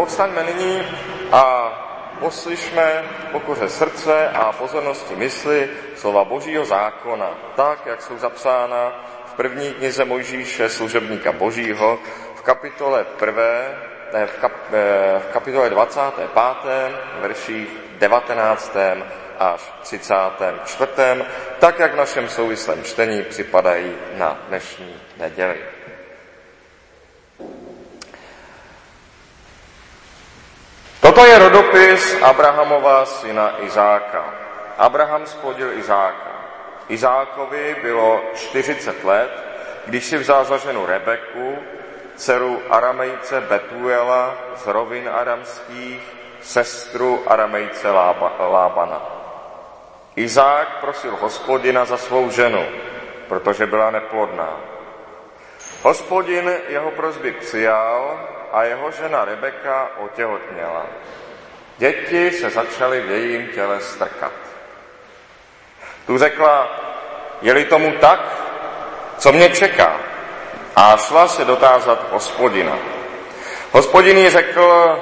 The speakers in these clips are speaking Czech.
povstaňme nyní a poslyšme pokoře srdce a pozornosti mysli slova Božího zákona, tak, jak jsou zapsána v první knize Mojžíše, služebníka Božího, v kapitole prvé, ne, v, kap, eh, v kapitole 25. verších 19. až 34. tak, jak v našem souvislém čtení připadají na dnešní neděli. Toto je rodopis Abrahamova syna Izáka. Abraham splodil Izáka. Izákovi bylo 40 let, když si vzal za ženu Rebeku, dceru Aramejce Betuela z rovin aramských, sestru Aramejce Lábana. Izák prosil hospodina za svou ženu, protože byla neplodná. Hospodin jeho prozby přijal a jeho žena Rebeka otěhotněla. Děti se začaly v jejím těle strkat. Tu řekla, je-li tomu tak, co mě čeká? A šla se dotázat hospodina. Hospodin jí řekl,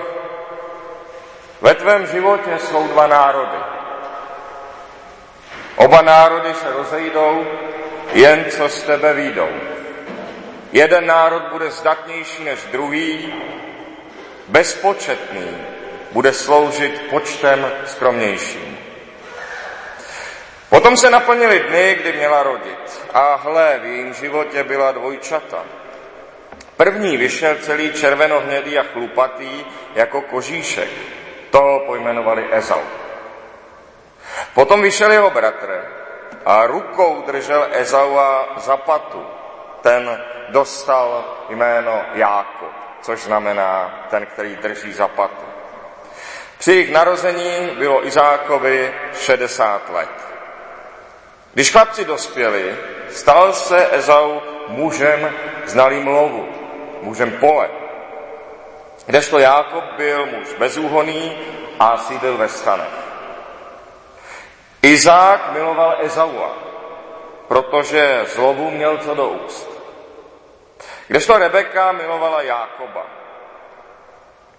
ve tvém životě jsou dva národy. Oba národy se rozejdou, jen co z tebe výjdou. Jeden národ bude zdatnější než druhý, bezpočetný, bude sloužit počtem skromnějším. Potom se naplnily dny, kdy měla rodit. A hle, v jejím životě byla dvojčata. První vyšel celý červenohnědý a chlupatý jako kožíšek. Toho pojmenovali Ezau. Potom vyšel jeho bratr a rukou držel Ezaua za patu. Ten dostal jméno Jákob, což znamená ten, který drží za patu. Při jejich narození bylo Izákovi 60 let. Když chlapci dospěli, stal se Ezau mužem znalým lovu, mužem pole. Kdežto Jákob byl muž bezúhoný a sídl ve stanech. Izák miloval Ezaua, protože z lovu měl co do úst. Kdežto Rebeka milovala Jákoba.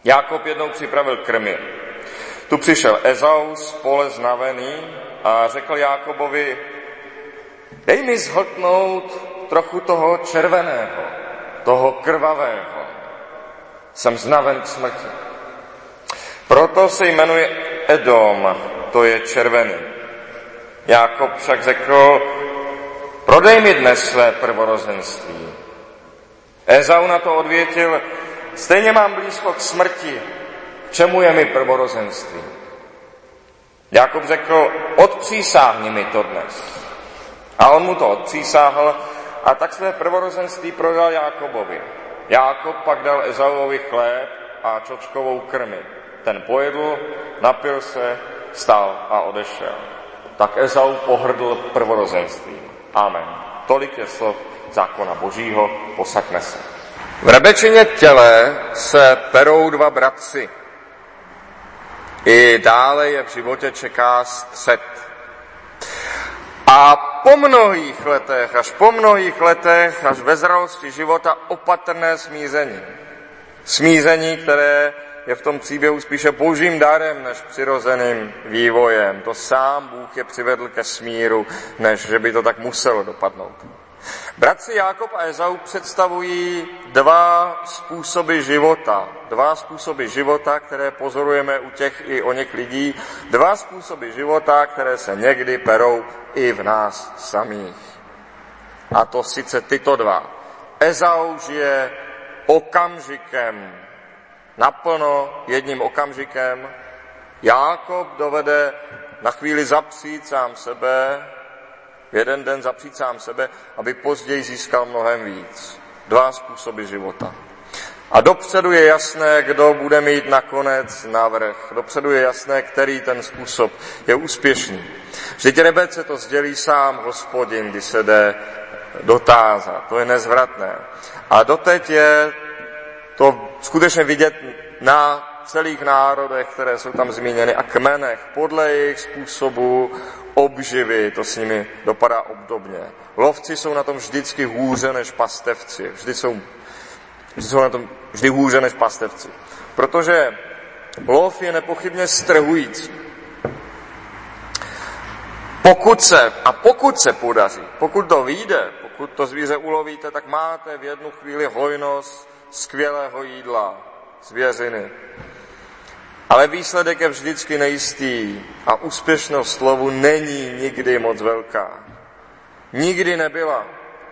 Jákob jednou připravil krmy. Tu přišel Ezau z pole znavený a řekl Jákobovi, dej mi zhltnout trochu toho červeného, toho krvavého. Jsem znaven k smrti. Proto se jmenuje Edom, to je červený. Jákob však řekl, prodej mi dnes své prvorozenství. Ezau na to odvětil, stejně mám blízko k smrti, čemu je mi prvorozenství? Jakob řekl, odpřísáhni mi to dnes. A on mu to odpřísáhl a tak své prvorozenství prodal Jákobovi. Jákob pak dal Ezauovi chléb a čočkovou krmi. Ten pojedl, napil se, stál a odešel. Tak Ezau pohrdl prvorozenstvím. Amen. Tolik je slov zákona božího, posaďme se. V Rebečině těle se perou dva bratři. I dále je v životě čeká střed. A po mnohých letech, až po mnohých letech, až ve zralosti života opatrné smízení. Smízení, které je v tom příběhu spíše božím darem než přirozeným vývojem. To sám Bůh je přivedl ke smíru, než že by to tak muselo dopadnout. Bratři Jákob a Ezau představují dva způsoby života. Dva způsoby života, které pozorujeme u těch i o něch lidí. Dva způsoby života, které se někdy perou i v nás samých. A to sice tyto dva. Ezau žije okamžikem, naplno jedním okamžikem. Jákob dovede na chvíli zapřít sám sebe, v jeden den zapřít sám sebe, aby později získal mnohem víc. Dva způsoby života. A dopředu je jasné, kdo bude mít nakonec navrh. Dopředu je jasné, který ten způsob je úspěšný. Vždyť Rebece to sdělí sám hospodin, když se jde dotázat. To je nezvratné. A doteď je to skutečně vidět na celých národech, které jsou tam zmíněny, a kmenech, podle jejich způsobu obživy, to s nimi dopadá obdobně. Lovci jsou na tom vždycky hůře než pastevci. Vždy jsou že jsou na tom vždy hůře než pastevci. Protože lov je nepochybně strhující. Pokud se, a pokud se podaří, pokud to vyjde, pokud to zvíře ulovíte, tak máte v jednu chvíli hojnost skvělého jídla, zvěřiny. Ale výsledek je vždycky nejistý a úspěšnost slovu není nikdy moc velká. Nikdy nebyla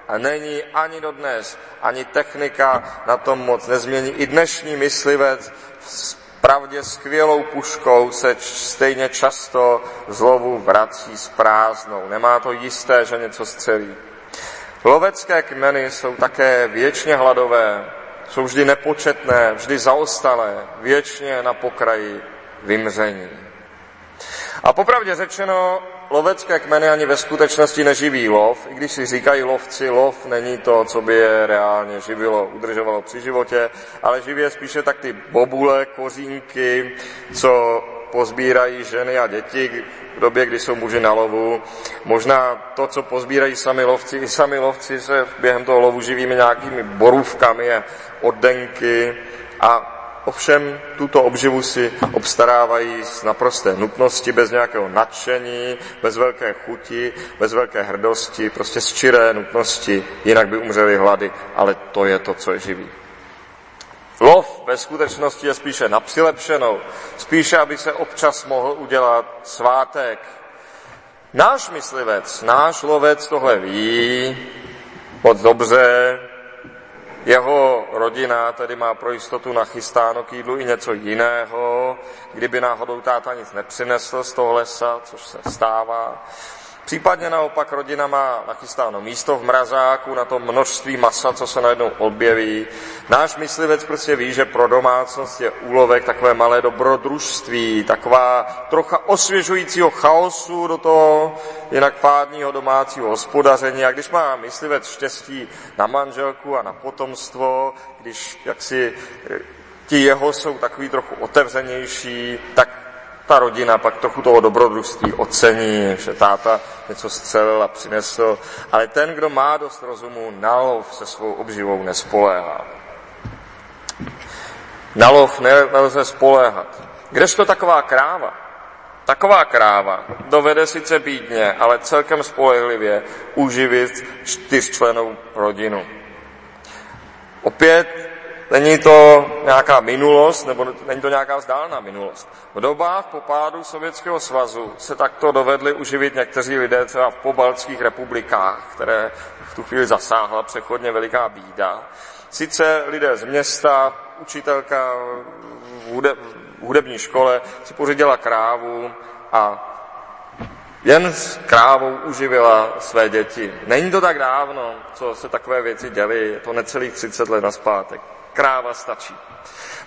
a není ani dodnes, ani technika na tom moc nezmění. I dnešní myslivec s pravdě skvělou puškou se stejně často zlovu vrací s prázdnou. Nemá to jisté, že něco střelí. Lovecké kmeny jsou také věčně hladové, jsou vždy nepočetné, vždy zaostalé, věčně na pokraji vymření. A popravdě řečeno, lovecké kmeny ani ve skutečnosti neživí lov, i když si říkají lovci, lov není to, co by je reálně živilo, udržovalo při životě, ale živí je spíše tak ty bobule, kořínky, co pozbírají ženy a děti v době, kdy jsou muži na lovu. Možná to, co pozbírají sami lovci, i sami lovci se během toho lovu živými nějakými borůvkami a oddenky a Ovšem tuto obživu si obstarávají z naprosté nutnosti, bez nějakého nadšení, bez velké chuti, bez velké hrdosti, prostě z čiré nutnosti, jinak by umřeli hlady, ale to je to, co je živí. Lov ve skutečnosti je spíše na přilepšenou, spíše, aby se občas mohl udělat svátek. Náš myslivec, náš lovec tohle ví moc dobře, jeho rodina tedy má pro jistotu nachystáno k jídlu i něco jiného, kdyby náhodou táta nic nepřinesl z toho lesa, což se stává. Případně naopak rodina má nachystáno místo v mrazáku na to množství masa, co se najednou objeví. Náš myslivec prostě ví, že pro domácnost je úlovek takové malé dobrodružství, taková trocha osvěžujícího chaosu do toho jinak pádního domácího hospodaření. A když má myslivec štěstí na manželku a na potomstvo, když jaksi eh, ti jeho jsou takový trochu otevřenější, tak ta rodina pak trochu toho dobrodružství ocení, že táta něco střelil a přinesl, ale ten, kdo má dost rozumu, na lov se svou obživou nespoléhá. Na lov nelze spoléhat. Kdežto taková kráva, taková kráva dovede sice bídně, ale celkem spolehlivě uživit čtyřčlenou rodinu. Opět Není to nějaká minulost, nebo není to nějaká vzdálená minulost. V dobách po pádu Sovětského svazu se takto dovedli uživit někteří lidé třeba v pobaltských republikách, které v tu chvíli zasáhla přechodně veliká bída. Sice lidé z města, učitelka v hudební škole si pořídila krávu a jen s krávou uživila své děti. Není to tak dávno, co se takové věci děly, je to necelých 30 let naspátek kráva stačí.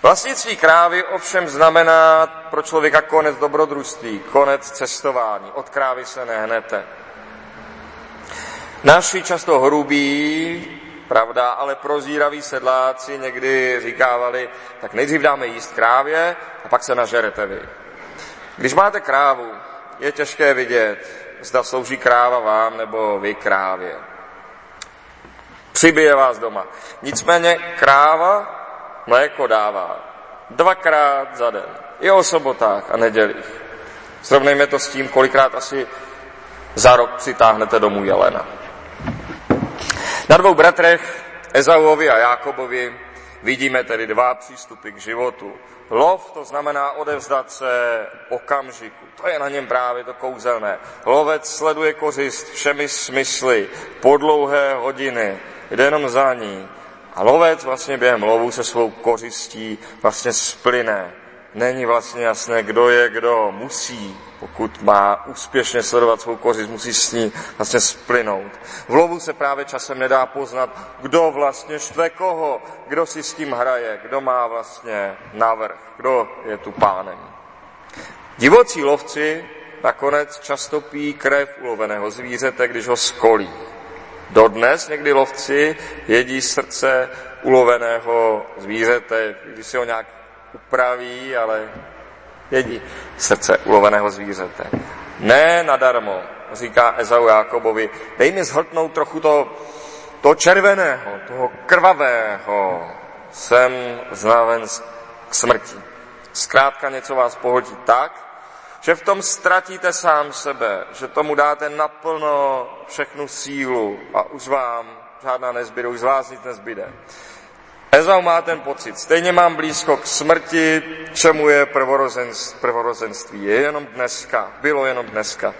Vlastnictví krávy ovšem znamená pro člověka konec dobrodružství, konec cestování. Od krávy se nehnete. Naši často hrubí, pravda, ale prozíraví sedláci někdy říkávali, tak nejdřív dáme jíst krávě a pak se nažerete vy. Když máte krávu, je těžké vidět, zda slouží kráva vám nebo vy krávě. Přibije vás doma. Nicméně kráva mléko dává dvakrát za den. I o sobotách a nedělích. Srovnejme to s tím, kolikrát asi za rok přitáhnete domů jelena. Na dvou bratrech, Ezauovi a Jákobovi, vidíme tedy dva přístupy k životu. Lov to znamená odevzdat se okamžiku. To je na něm právě to kouzelné. Lovec sleduje kořist všemi smysly, po dlouhé hodiny, jde jenom za ní. A lovec vlastně během lovu se svou kořistí vlastně splyne. Není vlastně jasné, kdo je, kdo musí, pokud má úspěšně sledovat svou kořist, musí s ní vlastně splynout. V lovu se právě časem nedá poznat, kdo vlastně štve koho, kdo si s tím hraje, kdo má vlastně navrh, kdo je tu pánem. Divocí lovci nakonec často pijí krev uloveného zvířete, když ho skolí. Dodnes někdy lovci jedí srdce uloveného zvířete, když si ho nějak upraví, ale jedí srdce uloveného zvířete. Ne nadarmo, říká Ezau Jákobovi, dej mi zhltnout trochu to, to červeného, toho krvavého, jsem znaven k smrti. Zkrátka něco vás pohodí tak, že v tom ztratíte sám sebe, že tomu dáte naplno všechnu sílu a už vám žádná nezbyde, už z vás nic nezbyde. Ezau má ten pocit, stejně mám blízko k smrti, čemu je prvorozenství. Je jenom dneska, bylo jenom dneska.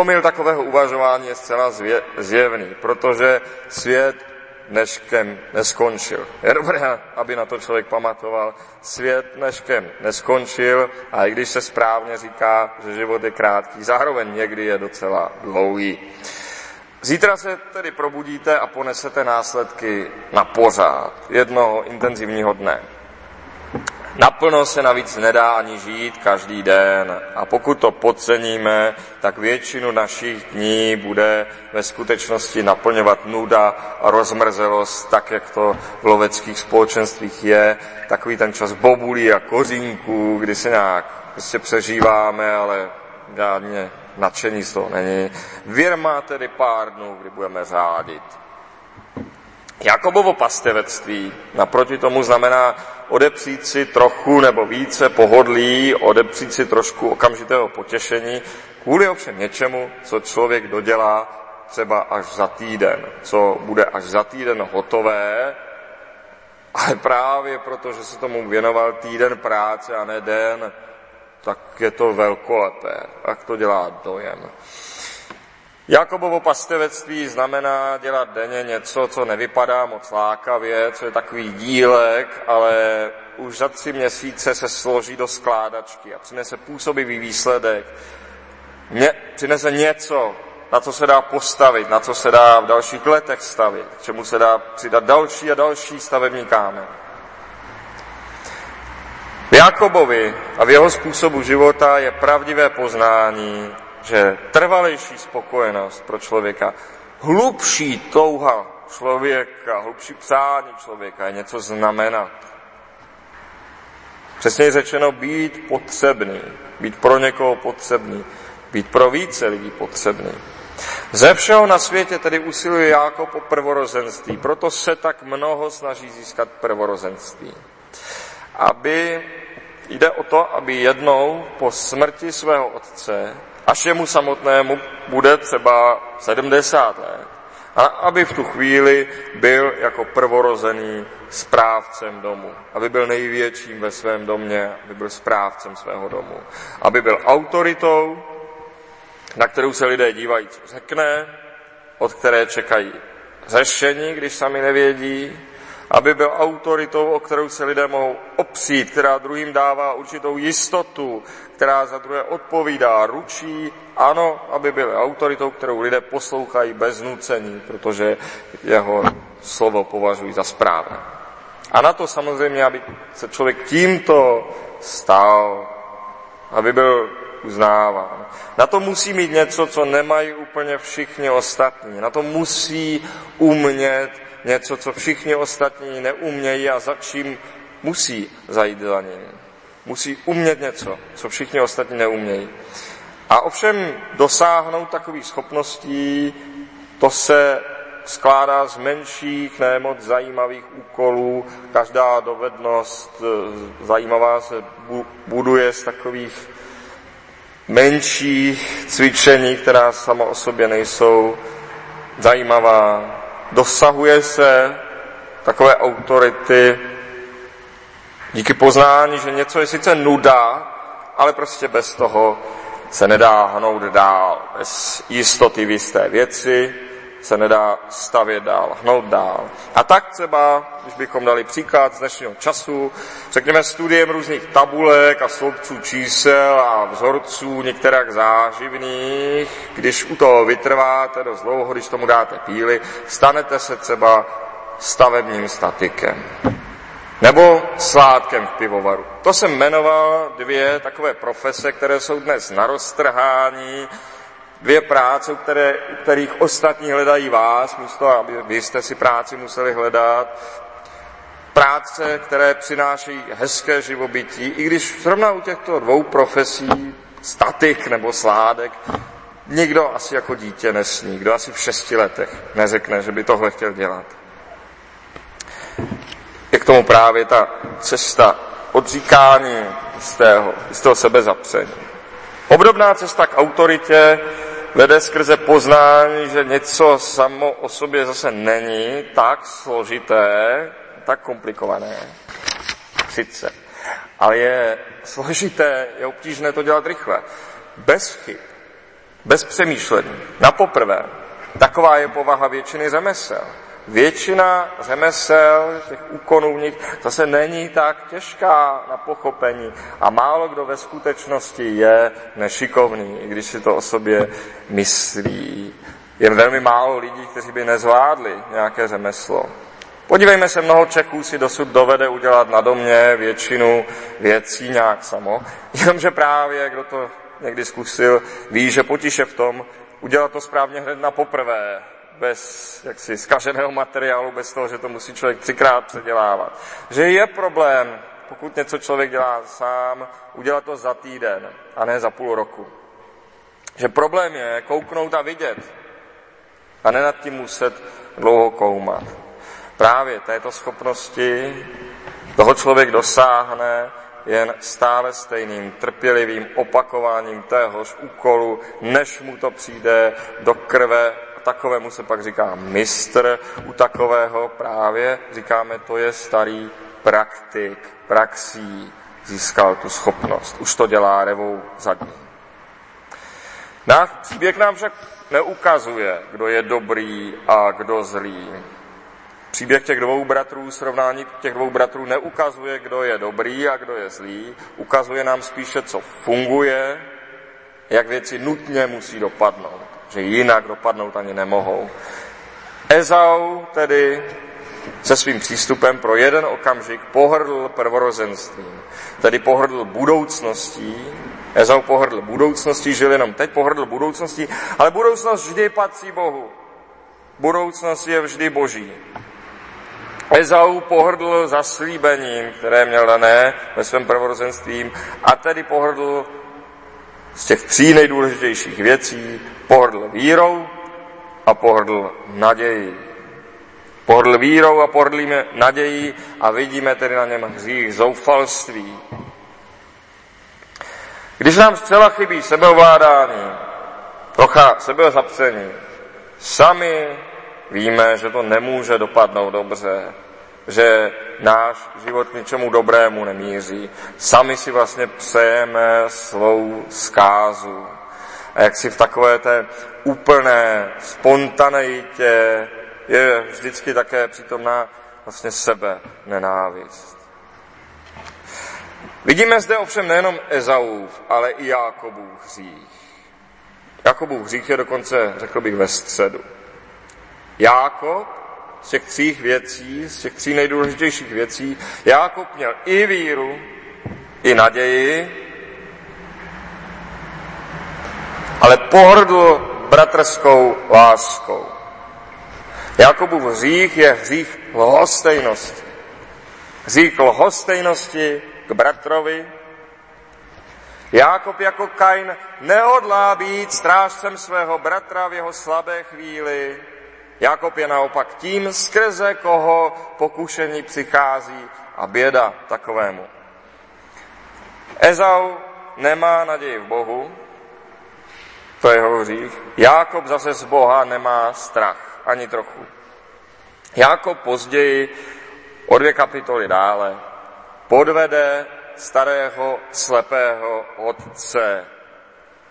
Omyl takového uvažování je zcela zjevný, protože svět dneškem neskončil. Je dobré, aby na to člověk pamatoval. Svět dneškem neskončil a i když se správně říká, že život je krátký, zároveň někdy je docela dlouhý. Zítra se tedy probudíte a ponesete následky na pořád jednoho intenzivního dne. Naplno se navíc nedá ani žít každý den a pokud to podceníme, tak většinu našich dní bude ve skutečnosti naplňovat nuda a rozmrzelost, tak jak to v loveckých společenstvích je, takový ten čas bobulí a kořínků, kdy se nějak prostě přežíváme, ale žádně nadšení z toho není. Věr má tedy pár dnů, kdy budeme řádit. Jakobovo pastevectví naproti tomu znamená odepřít si trochu nebo více pohodlí, odepřít si trošku okamžitého potěšení, kvůli ovšem něčemu, co člověk dodělá třeba až za týden, co bude až za týden hotové, ale právě proto, že se tomu věnoval týden práce a ne den, tak je to velkolepé, tak to dělá dojem. Jakobovo pastevectví znamená dělat denně něco, co nevypadá moc lákavě, co je takový dílek, ale už za tři měsíce se složí do skládačky a přinese působivý výsledek. Ně, přinese něco, na co se dá postavit, na co se dá v dalších letech stavit, k čemu se dá přidat další a další stavební kámen. V Jakobovi a v jeho způsobu života je pravdivé poznání, že trvalejší spokojenost pro člověka, hlubší touha člověka, hlubší přání člověka je něco znamenat. Přesně řečeno být potřebný, být pro někoho potřebný, být pro více lidí potřebný. Ze všeho na světě tedy usiluje Jákob o prvorozenství, proto se tak mnoho snaží získat prvorozenství. Aby jde o to, aby jednou po smrti svého otce až jemu samotnému bude třeba 70 let. A aby v tu chvíli byl jako prvorozený správcem domu. Aby byl největším ve svém domě, aby byl správcem svého domu. Aby byl autoritou, na kterou se lidé dívají, co řekne, od které čekají řešení, když sami nevědí, aby byl autoritou, o kterou se lidé mohou opřít, která druhým dává určitou jistotu, která za druhé odpovídá, ručí, ano, aby byl autoritou, kterou lidé poslouchají bez nucení, protože jeho slovo považují za správné. A na to samozřejmě, aby se člověk tímto stal, aby byl uznáván. Na to musí mít něco, co nemají úplně všichni ostatní. Na to musí umět něco, co všichni ostatní neumějí a za čím musí zajít za ním. Musí umět něco, co všichni ostatní neumějí. A ovšem dosáhnout takových schopností, to se skládá z menších, ne moc zajímavých úkolů. Každá dovednost e, zajímavá se buduje z takových menších cvičení, která sama o sobě nejsou zajímavá dosahuje se takové autority díky poznání, že něco je sice nuda, ale prostě bez toho se nedá hnout dál. Bez jistoty v jisté věci se nedá stavět dál, hnout dál. A tak třeba, když bychom dali příklad z dnešního času, řekněme studiem různých tabulek a sloupců čísel a vzorců některak záživných, když u toho vytrváte dost dlouho, když tomu dáte píly, stanete se třeba stavebním statikem. Nebo sládkem v pivovaru. To jsem jmenoval dvě takové profese, které jsou dnes na roztrhání, dvě práce, které, u kterých ostatní hledají vás, místo aby vy jste si práci museli hledat. Práce, které přinášejí hezké živobytí, i když zrovna u těchto dvou profesí, statik nebo sládek, nikdo asi jako dítě nesní, kdo asi v šesti letech neřekne, že by tohle chtěl dělat. Tomu právě ta cesta odříkání z tého, z toho sebezapření. Obdobná cesta k autoritě vede skrze poznání, že něco samo o sobě zase není tak složité, tak komplikované. Sice. Ale je složité, je obtížné to dělat rychle. Bez chyb, bez přemýšlení, na poprvé. Taková je povaha většiny řemesel. Většina řemesel, těch úkonů v nich, zase není tak těžká na pochopení a málo kdo ve skutečnosti je nešikovný, i když si to o sobě myslí. Je velmi málo lidí, kteří by nezvládli nějaké řemeslo. Podívejme se, mnoho Čechů si dosud dovede udělat na domě většinu věcí nějak samo, jenomže právě, kdo to někdy zkusil, ví, že potiše v tom udělat to správně hned na poprvé, bez jaksi zkaženého materiálu, bez toho, že to musí člověk třikrát předělávat. Že je problém, pokud něco člověk dělá sám, udělat to za týden a ne za půl roku. Že problém je kouknout a vidět a ne nad tím muset dlouho koumat. Právě této schopnosti toho člověk dosáhne jen stále stejným trpělivým opakováním téhož úkolu, než mu to přijde do krve takovému se pak říká mistr, u takového právě říkáme, to je starý praktik, praxí získal tu schopnost. Už to dělá revou zadní. Náš příběh nám však neukazuje, kdo je dobrý a kdo zlý. Příběh těch dvou bratrů, srovnání těch dvou bratrů neukazuje, kdo je dobrý a kdo je zlý. Ukazuje nám spíše, co funguje, jak věci nutně musí dopadnout že jinak dopadnout ani nemohou. Ezau tedy se svým přístupem pro jeden okamžik pohrdl prvorozenstvím, tedy pohrdl budoucností. Ezau pohrdl budoucností, žil jenom teď, pohrdl budoucností, ale budoucnost vždy patří Bohu. Budoucnost je vždy boží. Ezau pohrdl zaslíbením, které měl dané ve svém prvorozenstvím, a tedy pohrdl z těch tří nejdůležitějších věcí pohrdl vírou a pohrdl nadějí. Pohrdl vírou a pohrdlíme nadějí a vidíme tedy na něm hřích zoufalství. Když nám zcela chybí sebeovládání, trocha sebezapření, sami víme, že to nemůže dopadnout dobře, že náš život k ničemu dobrému nemíří. Sami si vlastně přejeme svou zkázu. A jak si v takové té úplné spontaneitě je vždycky také přítomná vlastně sebe nenávist. Vidíme zde ovšem nejenom Ezaův, ale i Jákobův hřích. Jakobův hřích je dokonce, řekl bych, ve středu. Jákob z těch tří věcí, z těch tří nejdůležitějších věcí, Jákob měl i víru, i naději, ale pohrdl bratrskou láskou. Jakobův hřích je hřích lhostejnosti. Hřích lhostejnosti k bratrovi. Jákob jako Kain nehodlá být strážcem svého bratra v jeho slabé chvíli. Jakob je naopak tím, skrze koho pokušení přichází a běda takovému. Ezau nemá naději v Bohu, to je jeho hřích. Jákob zase z Boha nemá strach, ani trochu. Jákob později, o dvě kapitoly dále, podvede starého slepého otce.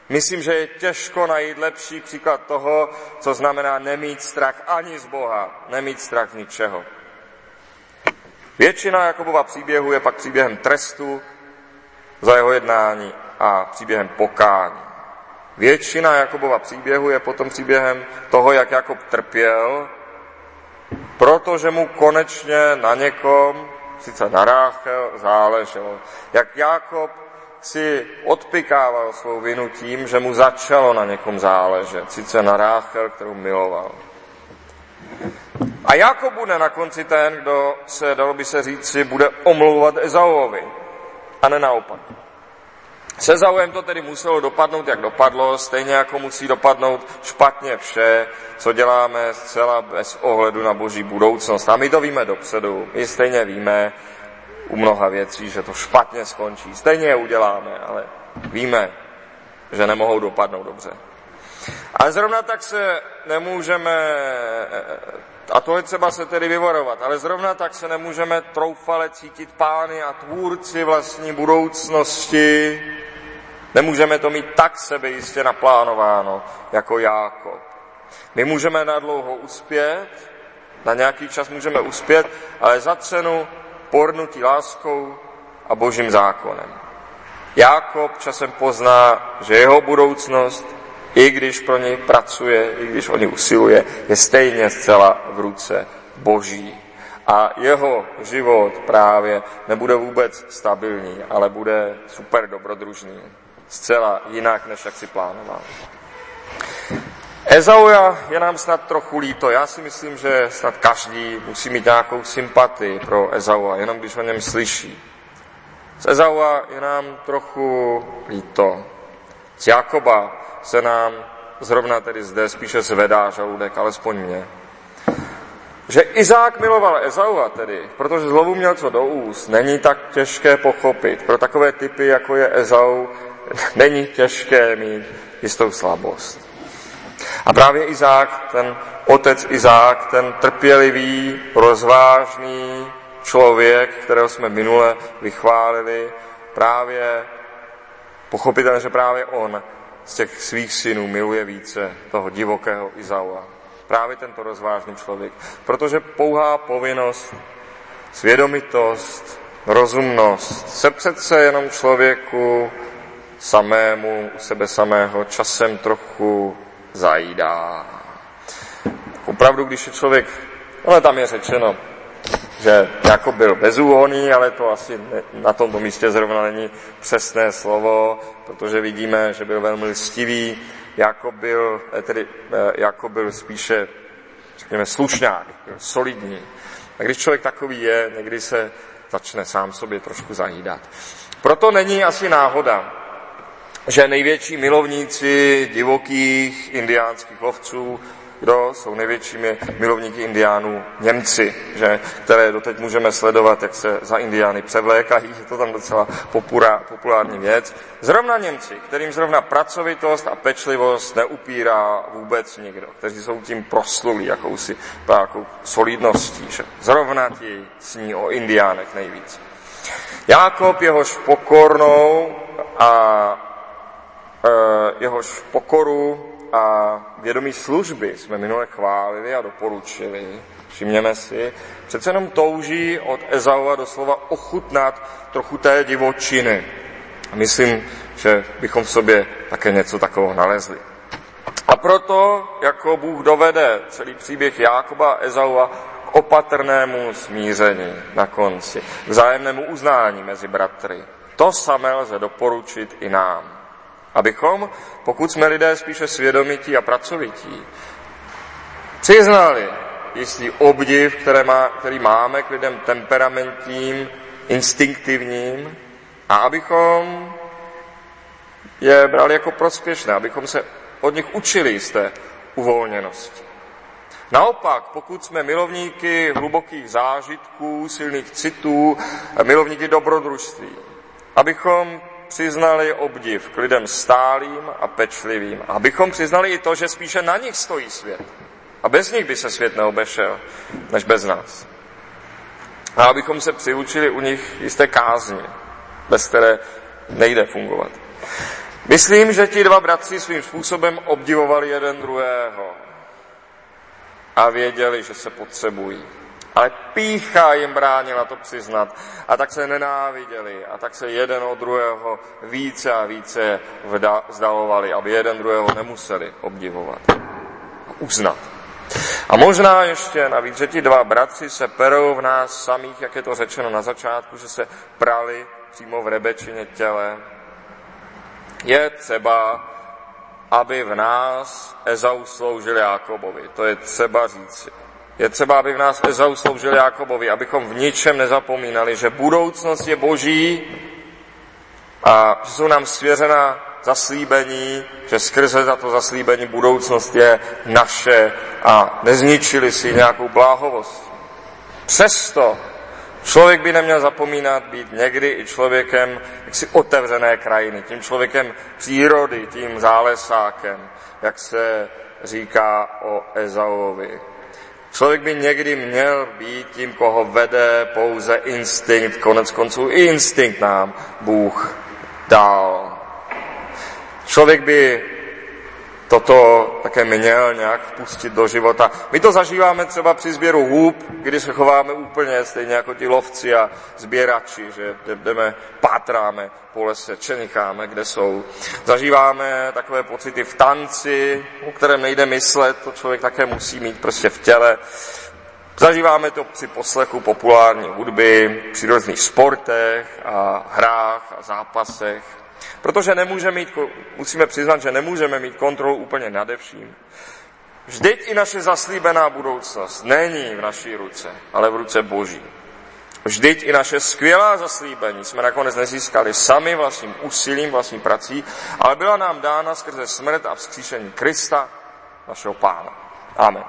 Myslím, že je těžko najít lepší příklad toho, co znamená nemít strach ani z Boha, nemít strach ničeho. Většina Jakobova příběhu je pak příběhem trestu za jeho jednání a příběhem pokání. Většina Jakobova příběhu je potom příběhem toho, jak Jakob trpěl, protože mu konečně na někom, sice na Ráchel, záleželo. Jak Jakob si odpikával svou vinu tím, že mu začalo na někom záležet, sice na Ráchel, kterou miloval. A Jakob bude na konci ten, kdo se, dalo by se říci, bude omlouvat Ezauovi, a ne naopak. Se Zauem to tedy muselo dopadnout, jak dopadlo, stejně jako musí dopadnout špatně vše, co děláme zcela bez ohledu na boží budoucnost. A my to víme dopředu. My stejně víme u mnoha věcí, že to špatně skončí. Stejně je uděláme, ale víme, že nemohou dopadnout dobře. Ale zrovna tak se nemůžeme, a to je třeba se tedy vyvarovat, ale zrovna tak se nemůžeme troufale cítit pány a tvůrci vlastní budoucnosti, Nemůžeme to mít tak sebejistě naplánováno jako Jákob. My můžeme na dlouho uspět, na nějaký čas můžeme uspět, ale za cenu pornutí láskou a božím zákonem. Jákob časem pozná, že jeho budoucnost, i když pro něj pracuje, i když o ní usiluje, je stejně zcela v ruce boží. A jeho život právě nebude vůbec stabilní, ale bude super dobrodružný zcela jinak, než jak si plánoval. Ezauja je nám snad trochu líto. Já si myslím, že snad každý musí mít nějakou sympatii pro Ezaua, jenom když o něm slyší. Z Ezaua je nám trochu líto. Z Jakoba se nám zrovna tedy zde spíše zvedá žaludek, alespoň mě. Že Izák miloval Ezaua tedy, protože zlovu měl co do úst, není tak těžké pochopit. Pro takové typy, jako je Ezau, není těžké mít jistou slabost. A právě Izák, ten otec Izák, ten trpělivý, rozvážný člověk, kterého jsme minule vychválili, právě pochopitelně, že právě on z těch svých synů miluje více toho divokého Izaua. Právě tento rozvážný člověk. Protože pouhá povinnost, svědomitost, rozumnost se přece jenom člověku samému, u sebe samého časem trochu zajídá. Opravdu, když je člověk, ale tam je řečeno, že jako byl bezúhonný, ale to asi na tomto místě zrovna není přesné slovo, protože vidíme, že byl velmi lstivý, jako byl, eh, tedy, jako byl spíše, řekněme, slušňák, solidní. A když člověk takový je, někdy se začne sám sobě trošku zajídat. Proto není asi náhoda, že největší milovníci divokých indiánských lovců, kdo jsou největšími milovníky indiánů? Němci, že, které doteď můžeme sledovat, jak se za indiány převlékají, je to tam docela popura, populární věc. Zrovna Němci, kterým zrovna pracovitost a pečlivost neupírá vůbec nikdo, kteří jsou tím proslulí jakousi jakou solidností, že zrovna ti sní o indiánech nejvíc. Jákob jehož pokornou a Eh, jehož pokoru a vědomí služby jsme minule chválili a doporučili, všimněme si, přece jenom touží od Ezaua doslova ochutnat trochu té divočiny. Myslím, že bychom v sobě také něco takového nalezli. A proto, jako Bůh dovede celý příběh Jákoba a Ezaua k opatrnému smíření na konci, k vzájemnému uznání mezi bratry. To samé lze doporučit i nám. Abychom, pokud jsme lidé spíše svědomití a pracovití, přiznali jistý obdiv, které má, který máme k lidem temperamentním, instinktivním, a abychom je brali jako prospěšné, abychom se od nich učili jisté uvolněnosti. Naopak, pokud jsme milovníky hlubokých zážitků, silných citů, milovníky dobrodružství, abychom přiznali obdiv k lidem stálým a pečlivým. Abychom přiznali i to, že spíše na nich stojí svět. A bez nich by se svět neobešel, než bez nás. A abychom se přiučili u nich jisté kázně, bez které nejde fungovat. Myslím, že ti dva bratři svým způsobem obdivovali jeden druhého a věděli, že se potřebují. Ale pícha jim bránila to přiznat. A tak se nenáviděli. A tak se jeden od druhého více a více vzdalovali, aby jeden druhého nemuseli obdivovat. A uznat. A možná ještě navíc, že ti dva bratři se perou v nás samých, jak je to řečeno na začátku, že se prali přímo v rebečině těle. Je třeba, aby v nás Ezau sloužil Jákobovi. To je třeba říci. Je třeba, aby v nás Ezau sloužil Jakobovi, abychom v ničem nezapomínali, že budoucnost je boží a že jsou nám svěřena zaslíbení, že skrze za to zaslíbení budoucnost je naše a nezničili si nějakou bláhovost. Přesto člověk by neměl zapomínat být někdy i člověkem jaksi otevřené krajiny, tím člověkem přírody, tím zálesákem, jak se říká o Ezauovi. Člověk by někdy měl být tím, koho vede pouze instinkt, konec konců i instinkt nám Bůh dal. Člověk by toto také měl nějak pustit do života. My to zažíváme třeba při sběru hůb, kdy se chováme úplně stejně jako ti lovci a sběrači, že jdeme, pátráme po lese, čenicháme, kde jsou. Zažíváme takové pocity v tanci, o kterém nejde myslet, to člověk také musí mít prostě v těle. Zažíváme to při poslechu populární hudby, při různých sportech a hrách a zápasech. Protože nemůžeme mít, musíme přiznat, že nemůžeme mít kontrolu úplně nade vším. Vždyť i naše zaslíbená budoucnost není v naší ruce, ale v ruce Boží. Vždyť i naše skvělá zaslíbení jsme nakonec nezískali sami vlastním úsilím, vlastní prací, ale byla nám dána skrze smrt a vzkříšení Krista, našeho Pána. Amen.